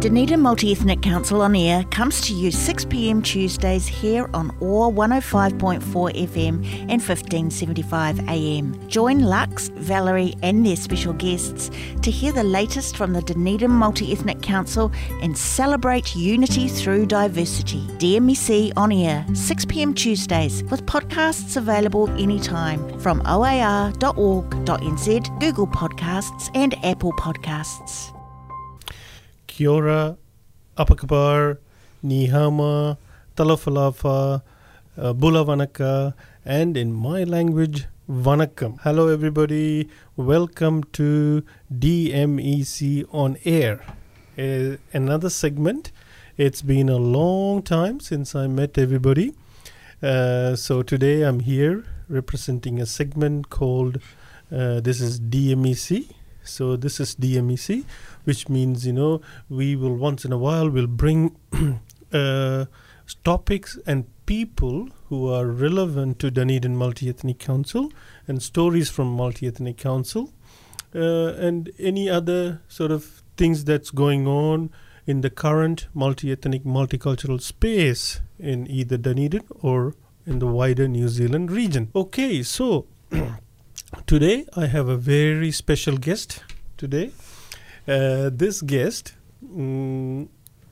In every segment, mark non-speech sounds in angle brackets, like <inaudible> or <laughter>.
Dunedin Multi Ethnic Council on Air comes to you 6pm Tuesdays here on OAR 105.4 FM and 1575am. Join Lux, Valerie, and their special guests to hear the latest from the Dunedin Multi Ethnic Council and celebrate unity through diversity. DMEC on Air, 6pm Tuesdays, with podcasts available anytime from oar.org.nz, Google Podcasts, and Apple Podcasts. Kia ora, apakabar, nihama, talafalafa, uh, bula vinaka, and in my language, vanakkam. Hello, everybody. Welcome to DMEC on Air, uh, another segment. It's been a long time since I met everybody. Uh, so today I'm here representing a segment called uh, This is DMEC. So this is DMEC, which means you know we will once in a while will bring <clears throat> uh, topics and people who are relevant to Dunedin Multi Ethnic Council and stories from Multi Ethnic Council uh, and any other sort of things that's going on in the current multi ethnic multicultural space in either Dunedin or in the wider New Zealand region. Okay, so <clears throat> today I have a very special guest today. Uh, this guest mm,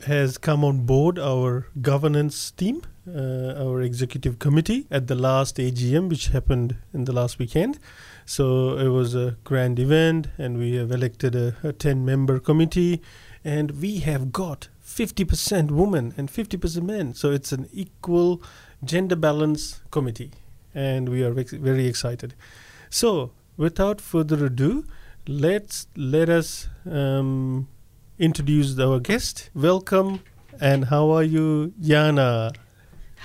has come on board our governance team, uh, our executive committee at the last AGM, which happened in the last weekend. So it was a grand event, and we have elected a, a 10 member committee, and we have got 50% women and 50% men. So it's an equal gender balance committee, and we are very excited. So without further ado, let's let us um, introduce our guest. Welcome, and how are you, Yana?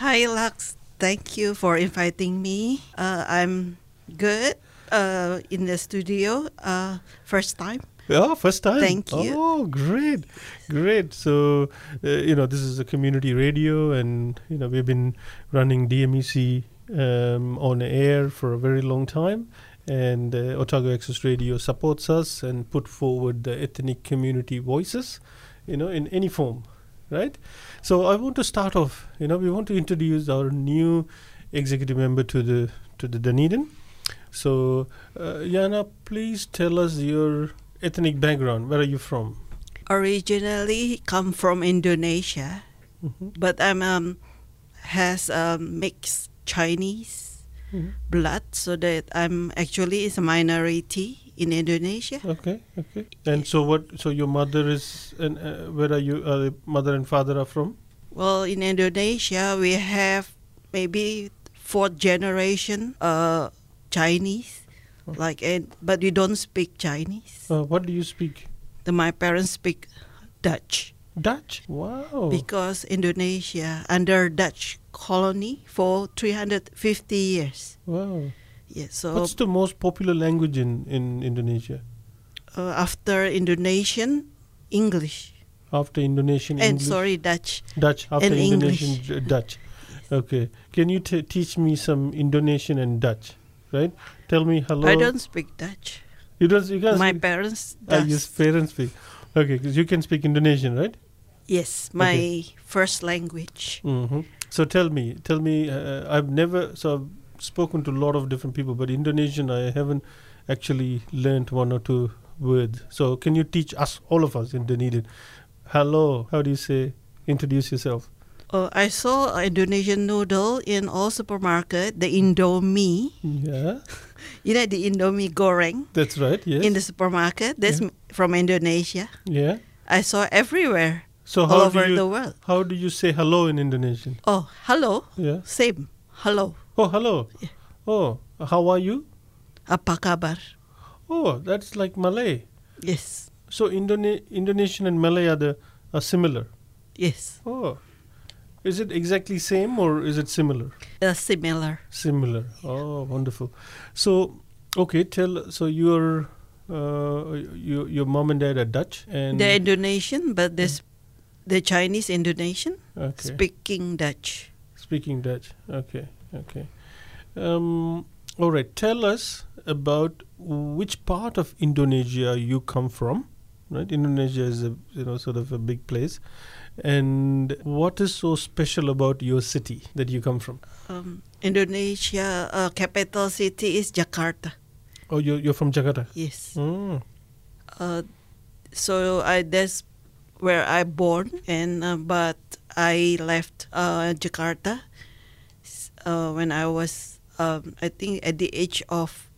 Hi, Lux. Thank you for inviting me. Uh, I'm good uh, in the studio. Uh, first time. Oh, first time. Thank you. Oh, great, great. So, uh, you know, this is a community radio, and you know, we've been running DMEC um, on air for a very long time. And uh, Otago Access Radio supports us and put forward the ethnic community voices, you know, in any form, right? So I want to start off. You know, we want to introduce our new executive member to the to the Dunedin. So, uh, Yana, please tell us your ethnic background. Where are you from? Originally come from Indonesia, Mhm. but I'm um, has a mixed Chinese Mhm. blood, so that I'm actually is a minority in Indonesia. Okay, okay. And so what? So your mother is, and uh, where are you? Uh, mother and father are from? Well, in Indonesia, we have maybe fourth generation uh, Chinese, Oh. like, and, but we don't speak Chinese. Uh, what do you speak? The, my parents speak Dutch Dutch. Wow. because Indonesia under Dutch colony for 350 years. wow. Yeah, so What's the most popular language in in Indonesia? uh, after Indonesian, English After Indonesian and English, sorry Dutch. Dutch. After and Indonesian English. D- Dutch. Okay. Can you t- teach me some Indonesian and Dutch? Right. Tell me hello. I don't speak Dutch. You don't. You can't. My speak, parents uh, does. your parents speak. Okay, because you can speak Indonesian, right? Yes, my first language. hmm So tell me, tell me. Uh, I've never so I've spoken to a lot of different people, but Indonesian I haven't actually learned one or two words. So can you teach us, all of us in Dunedin? Hello, how do you say? Introduce yourself. Uh, I saw Indonesian noodle in all supermarket, the Indomie. Yeah, <laughs> You know the Indomie goreng that's right. Yes. in the supermarket. That's Yeah. from Indonesia. yeah. I saw everywhere, So all how over do you the world. how do you say hello in Indonesian? Oh, hello. Yeah. Same. Hello. Oh, hello. Yeah. Oh, how are you? Apa kabar? Oh, that's like Malay. Yes. So Indone- Indonesian and Malay are the are similar. Yes. Oh, is it exactly same or is it similar? Uh, similar. Similar. Oh, wonderful. So, okay, tell. So your uh, your your mom and dad are Dutch and They're Indonesian, but this the Chinese Indonesian okay, speaking Dutch. speaking Dutch. Okay, okay. Um, All right. Tell us about which part of Indonesia you come from. Right. Indonesia is a you know sort of a big place, and what is so special about your city that you come from? Um, Indonesia uh, capital city is Jakarta. Oh, you're you're from Jakarta. Yes. Mm. Uh, so I that's where I born, and uh, but I left uh, Jakarta uh, when I was um, I think at the age of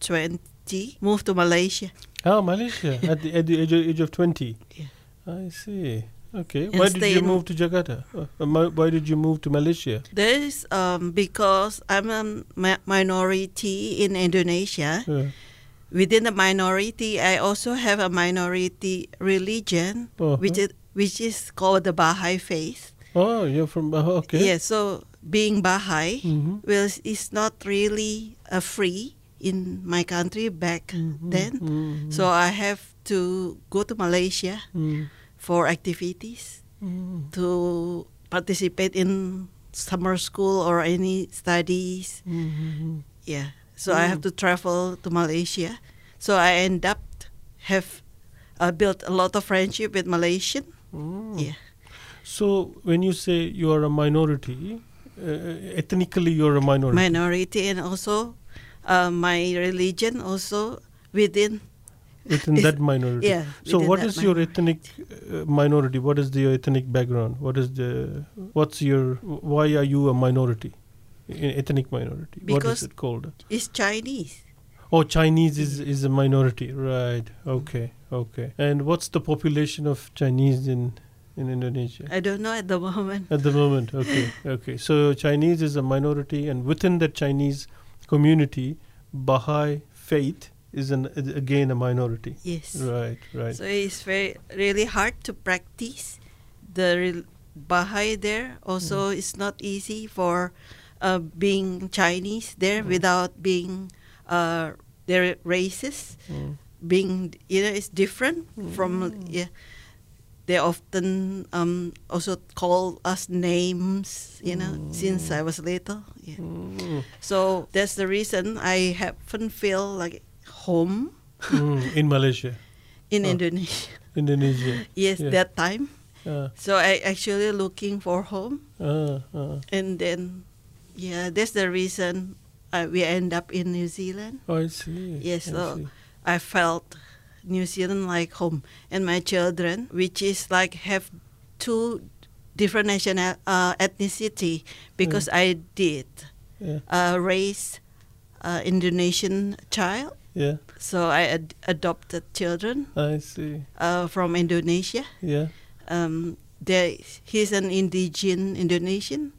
twenty. Moved to Malaysia. Oh, Malaysia <laughs> at the at the age of, age of twenty. Yeah. I see. Okay. And why did you move to Jakarta? Uh, uh, why did you move to Malaysia? This um, because I'm a mi- minority in Indonesia. Yeah. Within the minority, I also have a minority religion, Uh-huh. which is which is called the Baha'i faith. Oh, you're from. Uh, okay. Yes, so being Baha'i Mhm. well, is not really uh, free in my country back then. Mhm. So I have to go to Malaysia Mm. for activities Mm. to participate in summer school or any studies. Mhm. Yeah. So I have to travel to Malaysia. So I end up have uh, built a lot of friendship with Malaysian. Mm. Yeah. So when you say you are a minority, uh, ethnically you're a minority. Minority and also uh, my religion also within within that <laughs> minority. yeah. So what is your minority. ethnic uh, minority? What is the ethnic background? What is the what's your why are you a minority? Ethnic minority. what Because- is it called? It's Chinese. Oh, Chinese is is a minority, right? Okay, okay. And what's the population of Chinese in in Indonesia? I don't know at the moment. At the moment, okay, <laughs> okay. So Chinese is a minority, and within that Chinese community, Baha'i faith is an again a minority. Yes. Right, right. So it's very really hard to practice the Baha'i there. Also, Mm. it's not easy for uh, being Chinese there Mm. without being uh, their races. Mm. Being you know, it's different from Mm. yeah. They often um, also call us names, you know, since I was little. Yeah. Mm. So that's the reason I haven't feel like home Mm. <laughs> In Malaysia, in Oh. Indonesia. Indonesia. <laughs> Yes, Yeah. that time. Uh, So I actually looking for home, uh, uh. and then, yeah, that's the reason uh, we end up in New Zealand. Oh, I see. Yes, I so see. I felt New Zealand like home, and my children, which is like have two different national uh, ethnicity, because I did Yeah, uh, raise uh, Indonesian child, yeah. so I ad- adopted children I see. uh, from Indonesia. Yeah. um, there he's an indigenous Indonesian,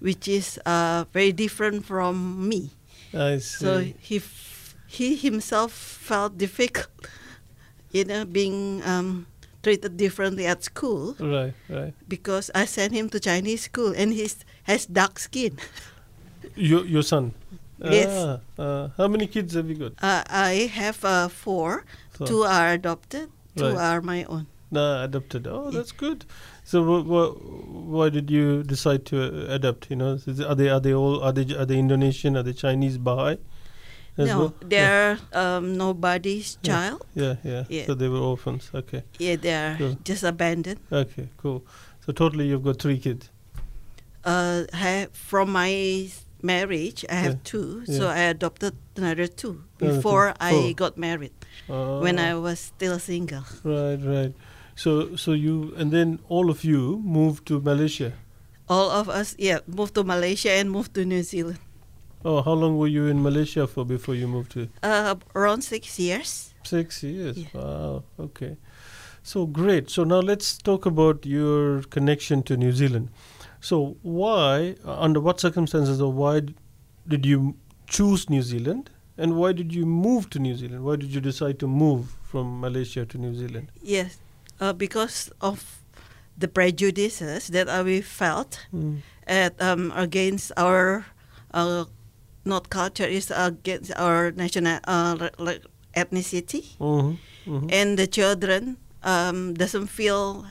which is uh, very different from me. I see. So he f- he himself felt difficult, you know, being um, treated differently at school right, right. because I sent him to Chinese school and he has dark skin. <laughs> Your your son. Yes. Ah, uh, how many kids have you got? Uh, I have uh, four. So- Two are adopted. Two Right. are my own. Nah, adopted. Oh, that's good. So, wh- wh- why did you decide to uh, adopt? You know, is, are they are they all are they are they Indonesian? Are they Chinese Baha'i? as no, well? they're um, nobody's Yeah. child. Yeah, yeah. Yeah. So they were orphans. Okay, Yeah, they're Cool. just abandoned. okay, cool. So totally, you've got three kids. uh, from my marriage, I have Yeah. two, Yeah. so I adopted another two Another two. before I got married when Ah, I was still single. right, right. So, so you and then all of you moved to Malaysia. All of us, yeah, moved to Malaysia and moved to New Zealand. Oh, how long were you in Malaysia for before you moved to? Uh, around six years. Six years. Yeah. Wow. Okay. So great. So now let's talk about your connection to New Zealand. So why, uh, under what circumstances, or why did you choose New Zealand, and why did you move to New Zealand? Why did you decide to move from Malaysia to New Zealand? Yes, uh, because of the prejudices that uh, we felt Mm. at um, against our uh, not culture is against our national uh, like ethnicity. Mhm, mhm. and the children um, doesn't feel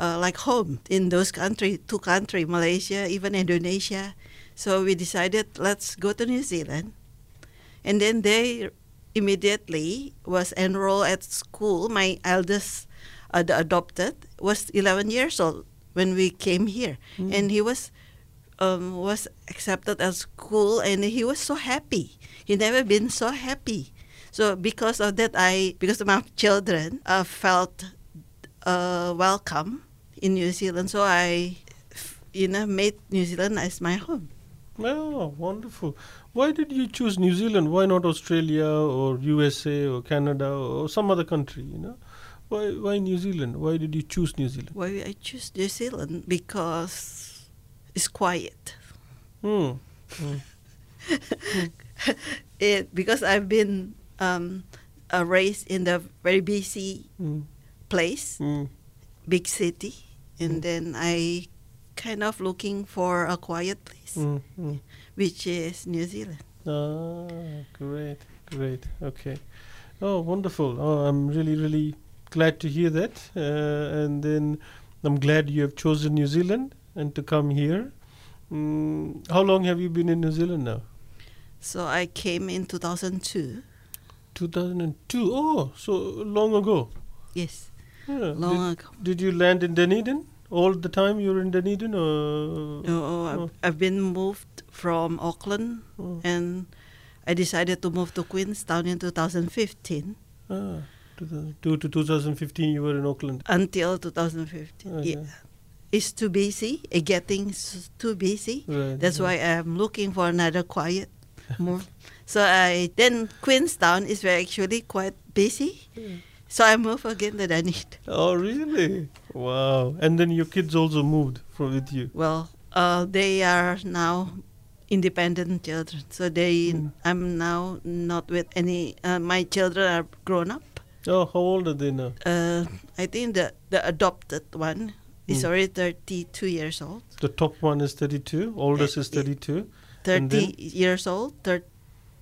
uh, like home in those country, two country, Malaysia, even Indonesia. So we decided let's go to New Zealand and then they immediately was enrolled at school. My eldest, uh, the adopted, was 11 years old when we came here, and he was um, was accepted at school, and he was so happy. He never been so happy. So because of that, I because of my children uh, felt uh, welcome in New Zealand. So I, you know, made New Zealand as my home. Oh, wonderful. Why did you choose New Zealand? Why not Australia or USA or Canada or some other country, you know? Why why New Zealand? Why did you choose New Zealand? Why I choose New Zealand because it's quiet. Hmm. <laughs> It because I've been um, raised in the very busy Mm. place, Mm. big city, and then I kind of looking for a quiet place, Mm. Mm. which is New Zealand. Ah, great, great. Okay. Oh, wonderful. Oh, I'm really, really glad to hear that. Uh, and then I'm glad you have chosen New Zealand and to come here. Mm, how long have you been in New Zealand now? So I came in 2002. 2002. Oh, so long ago. Yes, Yeah. long did, ago. did you land in Dunedin all the time you were in Dunedin? Or? No, I've, Oh. I've been moved from Auckland, Oh. and I decided to move to Queenstown in 2015 Ah, 2002 to 2015 you were in Auckland. until 2015. Okay. Yeah. It's too busy. It getting too busy. Right. That's why I'm looking for another quiet <laughs> more. so I then Queenstown is very actually quite busy. So I moved again that I need. Oh, really? Wow. And then your kids also moved from with you. Well, uh, they are now independent children. So they, Mm. I'm now not with any. Uh, my children are grown up. Oh, how old are they now? Uh, I think the the adopted one is Mm. already 32 years old. The top one is 32, oldest Uh, is 32. 30 years old, thir-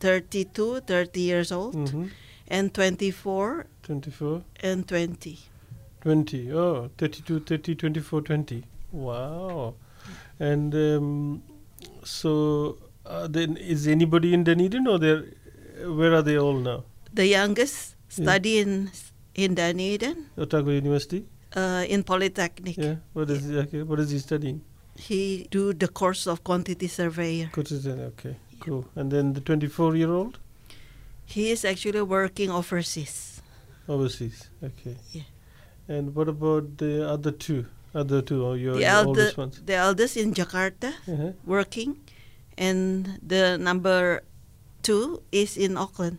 32, 30 years old, Mm-hmm. and 24 24, and 20. 20. Oh, 32, 30, 24, 20. Wow. And um, so uh, then is anybody in Dunedin or where are they all now? The youngest Yeah. study in in Dunedin Otago University? uh, in Polytechnic. Yeah. What is he, okay. What is he studying? He do the course of quantity surveyor. Quotidian, Okay, cool. And then the 24 year old? He is actually working overseas. Overseas. Okay. Yeah. And what about the other two? Other two, or your, the, your elder, oldest ones? the eldest in Jakarta Uh-huh. working, and the number two is in Auckland.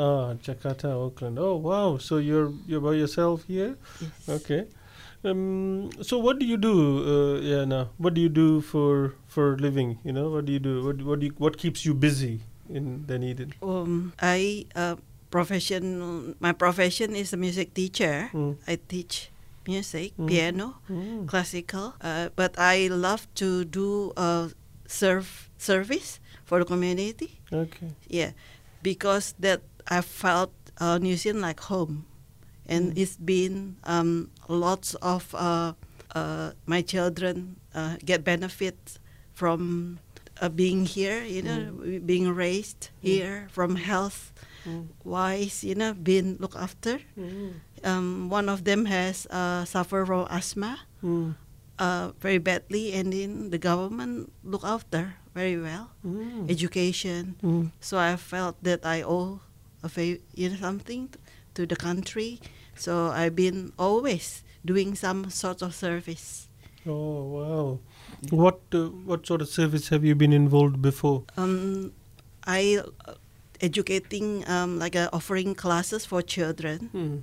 Ah, Jakarta, Auckland. Oh, wow. So you're you're by yourself here? Yes. Okay. Um. So what do you do? Uh, yeah. Now, what do you do for for living? You know, what do you do? What what do you, what keeps you busy in Dunedin? Um, I uh, profession. My profession is a music teacher. Mm. I teach music, Mm. piano, Mm. classical. Uh, but I love to do uh, serve service for the community. Okay. Yeah, because that I felt uh, New Zealand like home, and Mm. it's been um, lots of uh, uh, my children uh, get benefit from uh, being here. You know, Mm. being raised Mm. here from health Mm. wise. You know, being looked after. Mm. Um, one of them has uh, suffered from asthma uh, very badly, and then the government look after very well. Mm. Education. Mm. So I felt that I owe you know, something to the country. So I've been always doing some sort of service. Oh wow! What uh, what sort of service have you been involved before? Um, I uh, educating um, like uh, offering classes for children, Mm.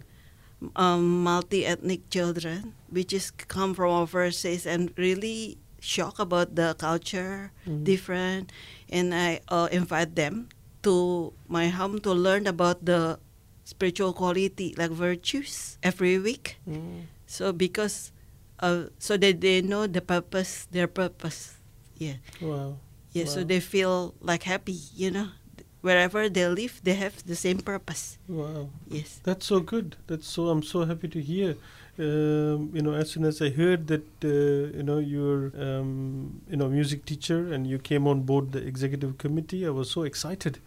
um, multi-ethnic children, which is come from overseas and really shocked about the culture, Mm. different, and I uh, invite them to my home to learn about the spiritual quality, like virtues, every week. Mm. So because, uh, so that they know the purpose, their purpose. Yeah, Wow. yeah. So they feel like happy, you know. Wherever they live, they have the same purpose. Wow. Yes. That's so good. That's so. I'm so happy to hear. Um, you know, as soon as I heard that, uh, you know, you're, um, you know, music teacher and you came on board the executive committee, I was so excited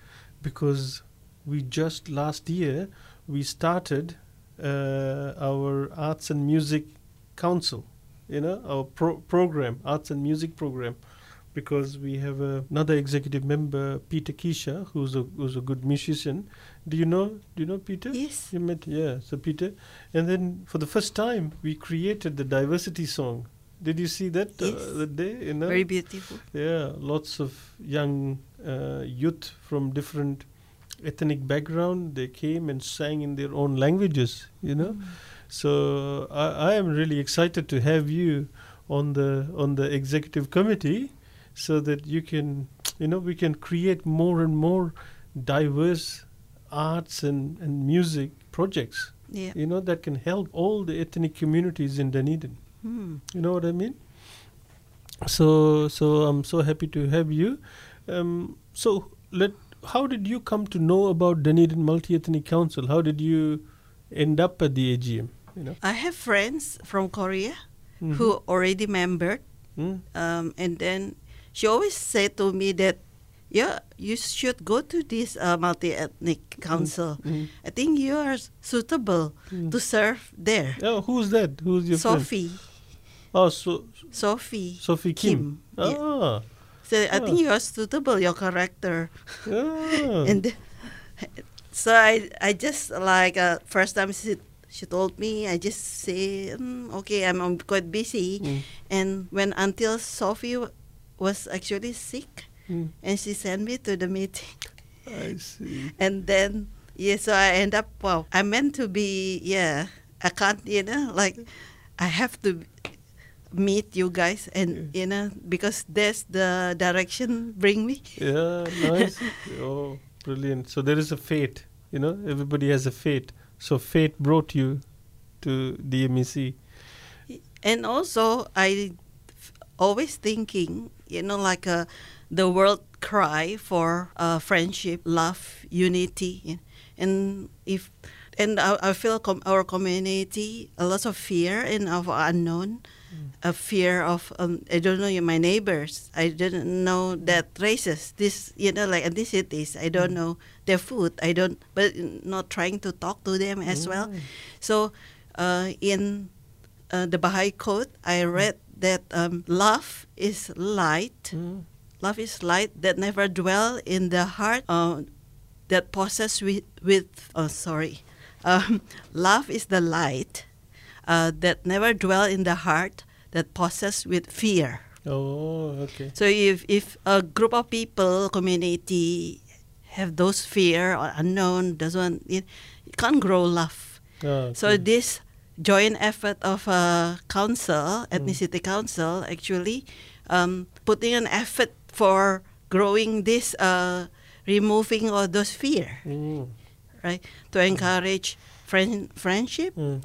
because we just last year we started uh, our arts and music council you know our pro- program arts and music program because we have uh, another executive member peter kisha who's a who's a good musician do you know do you know peter Yes. you met yeah so peter and then for the first time we created the diversity song did you see that Yes. uh, that day you know Very beautiful. yeah, lots of young uh, youth from different ethnic background. They came and sang in their own languages. You know, so I, I am really excited to have you on the on the executive committee, so that you can, you know, we can create more and more diverse arts and, and music projects. Yeah. You know that can help all the ethnic communities in Dunedin. Hmm. You know what I mean? So so I'm so happy to have you. Um, so let how did you come to know about Dunedin Multi Ethnic Council? How did you end up at the AGM? You know, I have friends from Korea Mhm. who already membered, Mm. um, and then she always said to me that, yeah, you should go to this uh, multi-ethnic council. Mm. I think you are suitable Mm. to serve there. Oh, who's that? Who's your friend? Sophie, Oh, so Sophie, Sophie Kim. Kim. Yeah. Ah, So I Oh. think you are suitable. Your character. ah. <laughs> and so I I just like uh, first time she she told me I just say mm, okay I'm, I'm quite busy Mm. and when until Sophie w- was actually sick Mm. and she sent me to the meeting I see. <laughs> and then yeah so I end up wow I meant to be yeah I can't you know like I have to meet you guys and you know because that's the direction bring me Yeah, nice. <laughs> oh, brilliant. So there is a fate. You know, everybody has a fate. So fate brought you to DMEC. and also I f- always thinking, you know, like uh, the world cry for uh, friendship, love, unity, and if and I, I feel com- our community a lot of fear and of unknown, a fear of um, I don't know my neighbors. I didn't know that races. This you know like ethnicities. I don't know their food. I don't, but not trying to talk to them as well. So uh, in uh, the Baha'i code, I read that um, love is light. Mm. Love is light that never dwell in the heart. Uh, that possess with with. Oh, sorry. <laughs> Um, love is the light uh, that never dwell in the heart. That possess with fear. Oh, okay. So if if a group of people, community, have those fear or unknown, doesn't it, you can't grow love. Ah, So this joint effort of a council, ethnicity council, actually um, putting an effort for growing this, uh, removing all those fear, Mm. right? To encourage friend, friendship, Mm.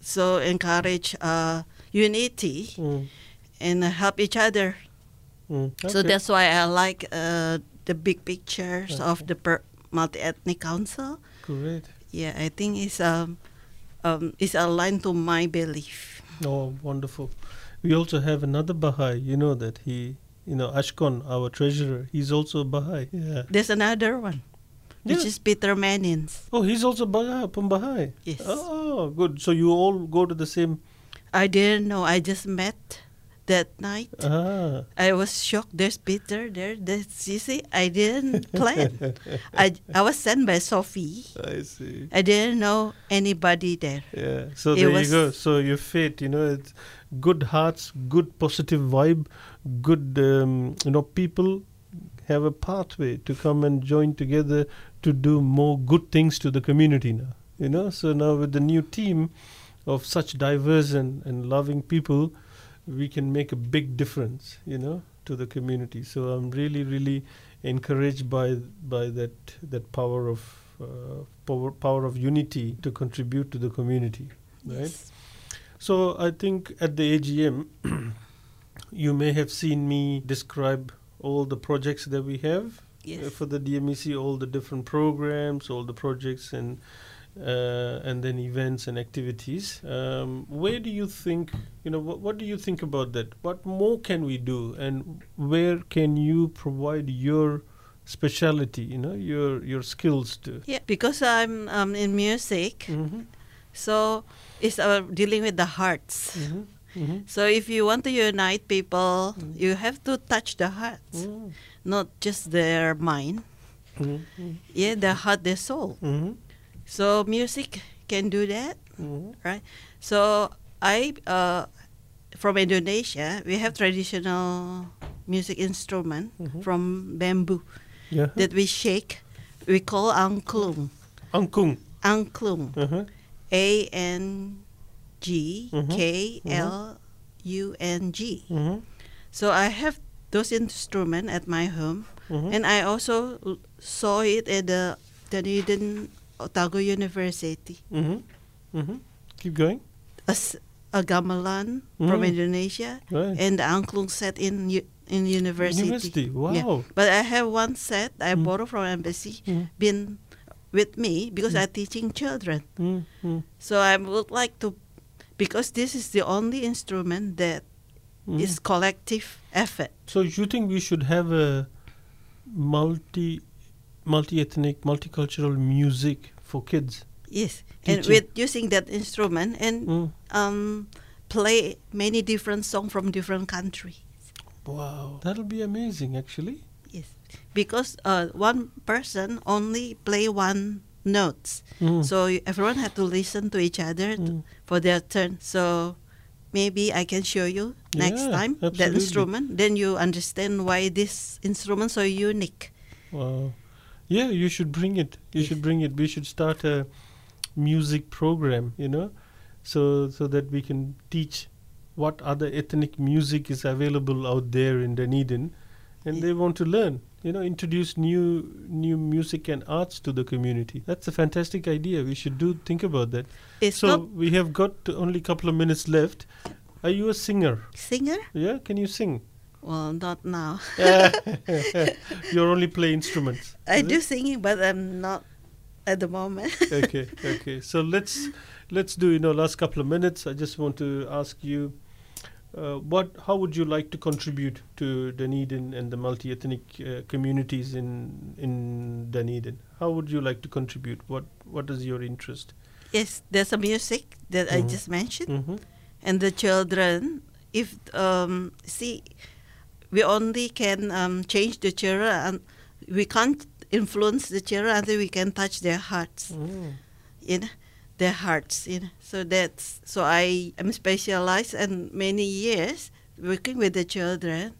so encourage uh, unity Mm. and help each other. Mm. So that's why I like uh, the big pictures of the per- multi-ethnic council. great. Yeah, I think it's um, um, it's aligned to my belief. Oh, wonderful. We also have another Baha'i. You know that he, you know, Ashkon, our treasurer. He's also a Baha'i. Yeah. There's another one, which Yeah. is Peter Manins. Oh, he's also Baha'i, from Baha'i. Yes. Oh, good. So you all go to the same. I didn't know. I just met that night. Ah. I was shocked. There's Peter there. That's you see. I didn't plan. <laughs> I I was sent by Sophie. I see. I didn't know anybody there. Yeah. So It there you go. So your fate, you know, it's good hearts, good positive vibe, good, um, you know, people have a pathway to come and join together to do more good things to the community now. You know, so now with the new team of such diverse and, and loving people, we can make a big difference, you know, to the community. So I'm really, really encouraged by by that that power of uh, power power of unity to contribute to the community, right? Yes. So I think at the AGM, <clears throat> you may have seen me describe all the projects that we have uh, for the DMEC, all the different programs, all the projects, and uh, and then events and activities. Um, where do you think, you know, what, what do you think about that? What more can we do, and where can you provide your speciality, you know, your your skills to? Yeah, because I'm um, in music, Mm-hmm. so it's uh, dealing with the hearts. Mm-hmm. Mm-hmm. So if you want to unite people, Mm. you have to touch the hearts, Mm. not just their mind. Mm-hmm. Yeah, their heart, their soul. Mm-hmm. So music can do that, Mm-hmm. right? So I, uh, from Indonesia, we have traditional music instrument Mhm. from bamboo Yeah. that we shake. We call angklung. Angklung. Angklung. Uh-huh. A N G. K L U N G. Mm-hmm. So I have those instruments at my home, Mm-hmm. and I also saw it at the Dunedin Otago University. mm-hmm. Mm-hmm. Keep going. A, a gamelan from Mm. Indonesia, Right. and the angklung set in u- in university. University. Wow. Yeah. But I have one set I Mm. borrowed from embassy, Mm. been with me because I'm teaching children. Mm-hmm. So I would like to, because this is the only instrument that Mm-hmm. is collective effort. So you think we should have a multi multi-ethnic, multicultural music for kids? Yes, and with using that instrument and Mm. um, play many different songs from different countries. Wow, that'll be amazing, actually. Yes, because uh, one person only play one notes, Mm. so everyone had to listen to each other to, Mm. for their turn. So maybe I can show you next Yeah, time that absolutely. instrument. Then you understand why this instrument so unique. Wow. Yeah, you should bring it. You should bring it. We should start a music program, you know, so so that we can teach what other ethnic music is available out there in Dunedin, and Yeah. they want to learn. You know, introduce new new music and arts to the community. That's a fantastic idea. We should do think about that. It's so we have got only a couple of minutes left. Are you a singer? singer. Yeah, can you sing? Well, not now. <laughs> You're only play instruments. I it? do singing, but I'm not at the moment. <laughs> okay, okay. So let's let's do you know last couple of minutes. I just want to ask you, uh, what how would you like to contribute to Dunedin and the multi-ethnic uh, communities in in Dunedin? How would you like to contribute? What what is your interest? yes, there's a music that I Mhm. just mentioned, Mm-hmm. and the children. If um, see, we only can um, change the children, and we can't influence the children until we can touch their hearts. Mm. you know, their hearts. You know. So that's so I am specialized and many years working with the children,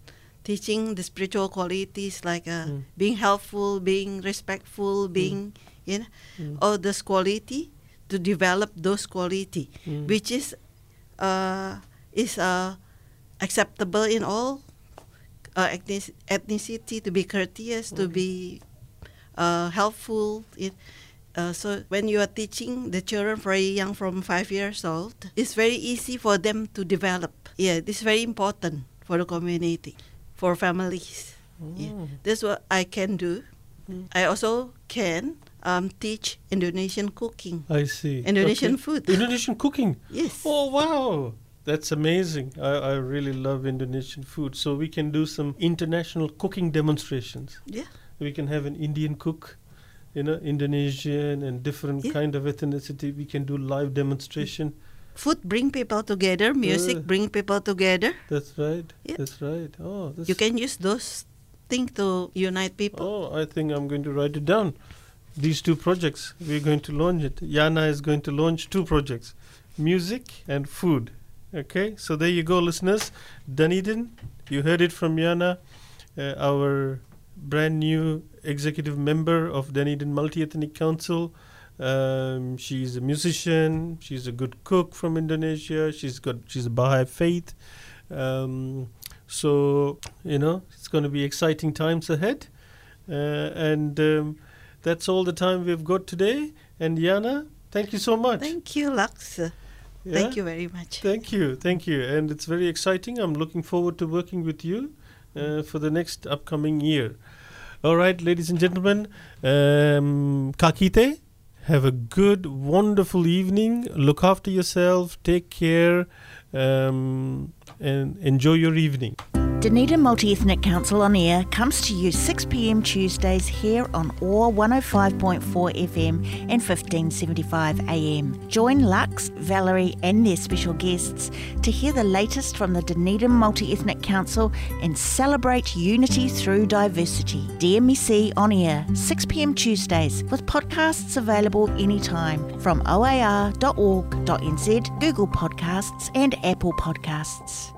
teaching the spiritual qualities like uh, Mm. being helpful, being respectful, being you know, Mm. all those quality to develop those quality, Mm. which is uh, is uh, acceptable in all uh, ethnic- ethnicity to be courteous, to Mhm. be uh, helpful. It, uh, so when you are teaching the children very young, from five years old, it's very easy for them to develop. Yeah, this is very important for the community, for families. Yeah. Mm. That's what I can do. Mm. I also can um, teach Indonesian cooking, I see. Indonesian Okay. food. Indonesian cooking. Yes. Oh wow, that's amazing! I, I really love Indonesian food. So we can do some international cooking demonstrations. Yeah. We can have an Indian cook, you know, Indonesian and different Yeah. kind of ethnicity. We can do live demonstration. Food bring people together. Music Uh. bring people together. That's right. Yeah. That's right. Oh, that's You can use those things to unite people. Oh, I think I'm going to write it down. These two projects, we're going to launch it. Yana is going to launch two projects music and food. Okay, so there you go, listeners. Dunedin, you heard it from Yana, uh, our brand new executive member of Dunedin Multi Ethnic Council. Um, she's a musician. She's a good cook from Indonesia. She's got she's a Baha'i faith. Um, so you know it's going to be exciting times ahead, uh, and um, that's all the time we've got today. And Yana, thank you so much. Thank you, Lux. Yeah? Thank you very much. Thank you, thank you, and it's very exciting. I'm looking forward to working with you uh, for the next upcoming year. All right, ladies and gentlemen, um, ka kite. Have a good, wonderful evening. Look after yourself. Take care, um, and enjoy your evening. Dunedin Multi Ethnic Council on Air comes to you 6pm Tuesdays here on OAR 105.4 FM and 1575 AM. Join Lux, Valerie, and their special guests to hear the latest from the Dunedin Multi Ethnic Council and celebrate unity through diversity. DMEC on Air, 6pm Tuesdays, with podcasts available anytime from oar.org.nz, Google Podcasts, and Apple Podcasts.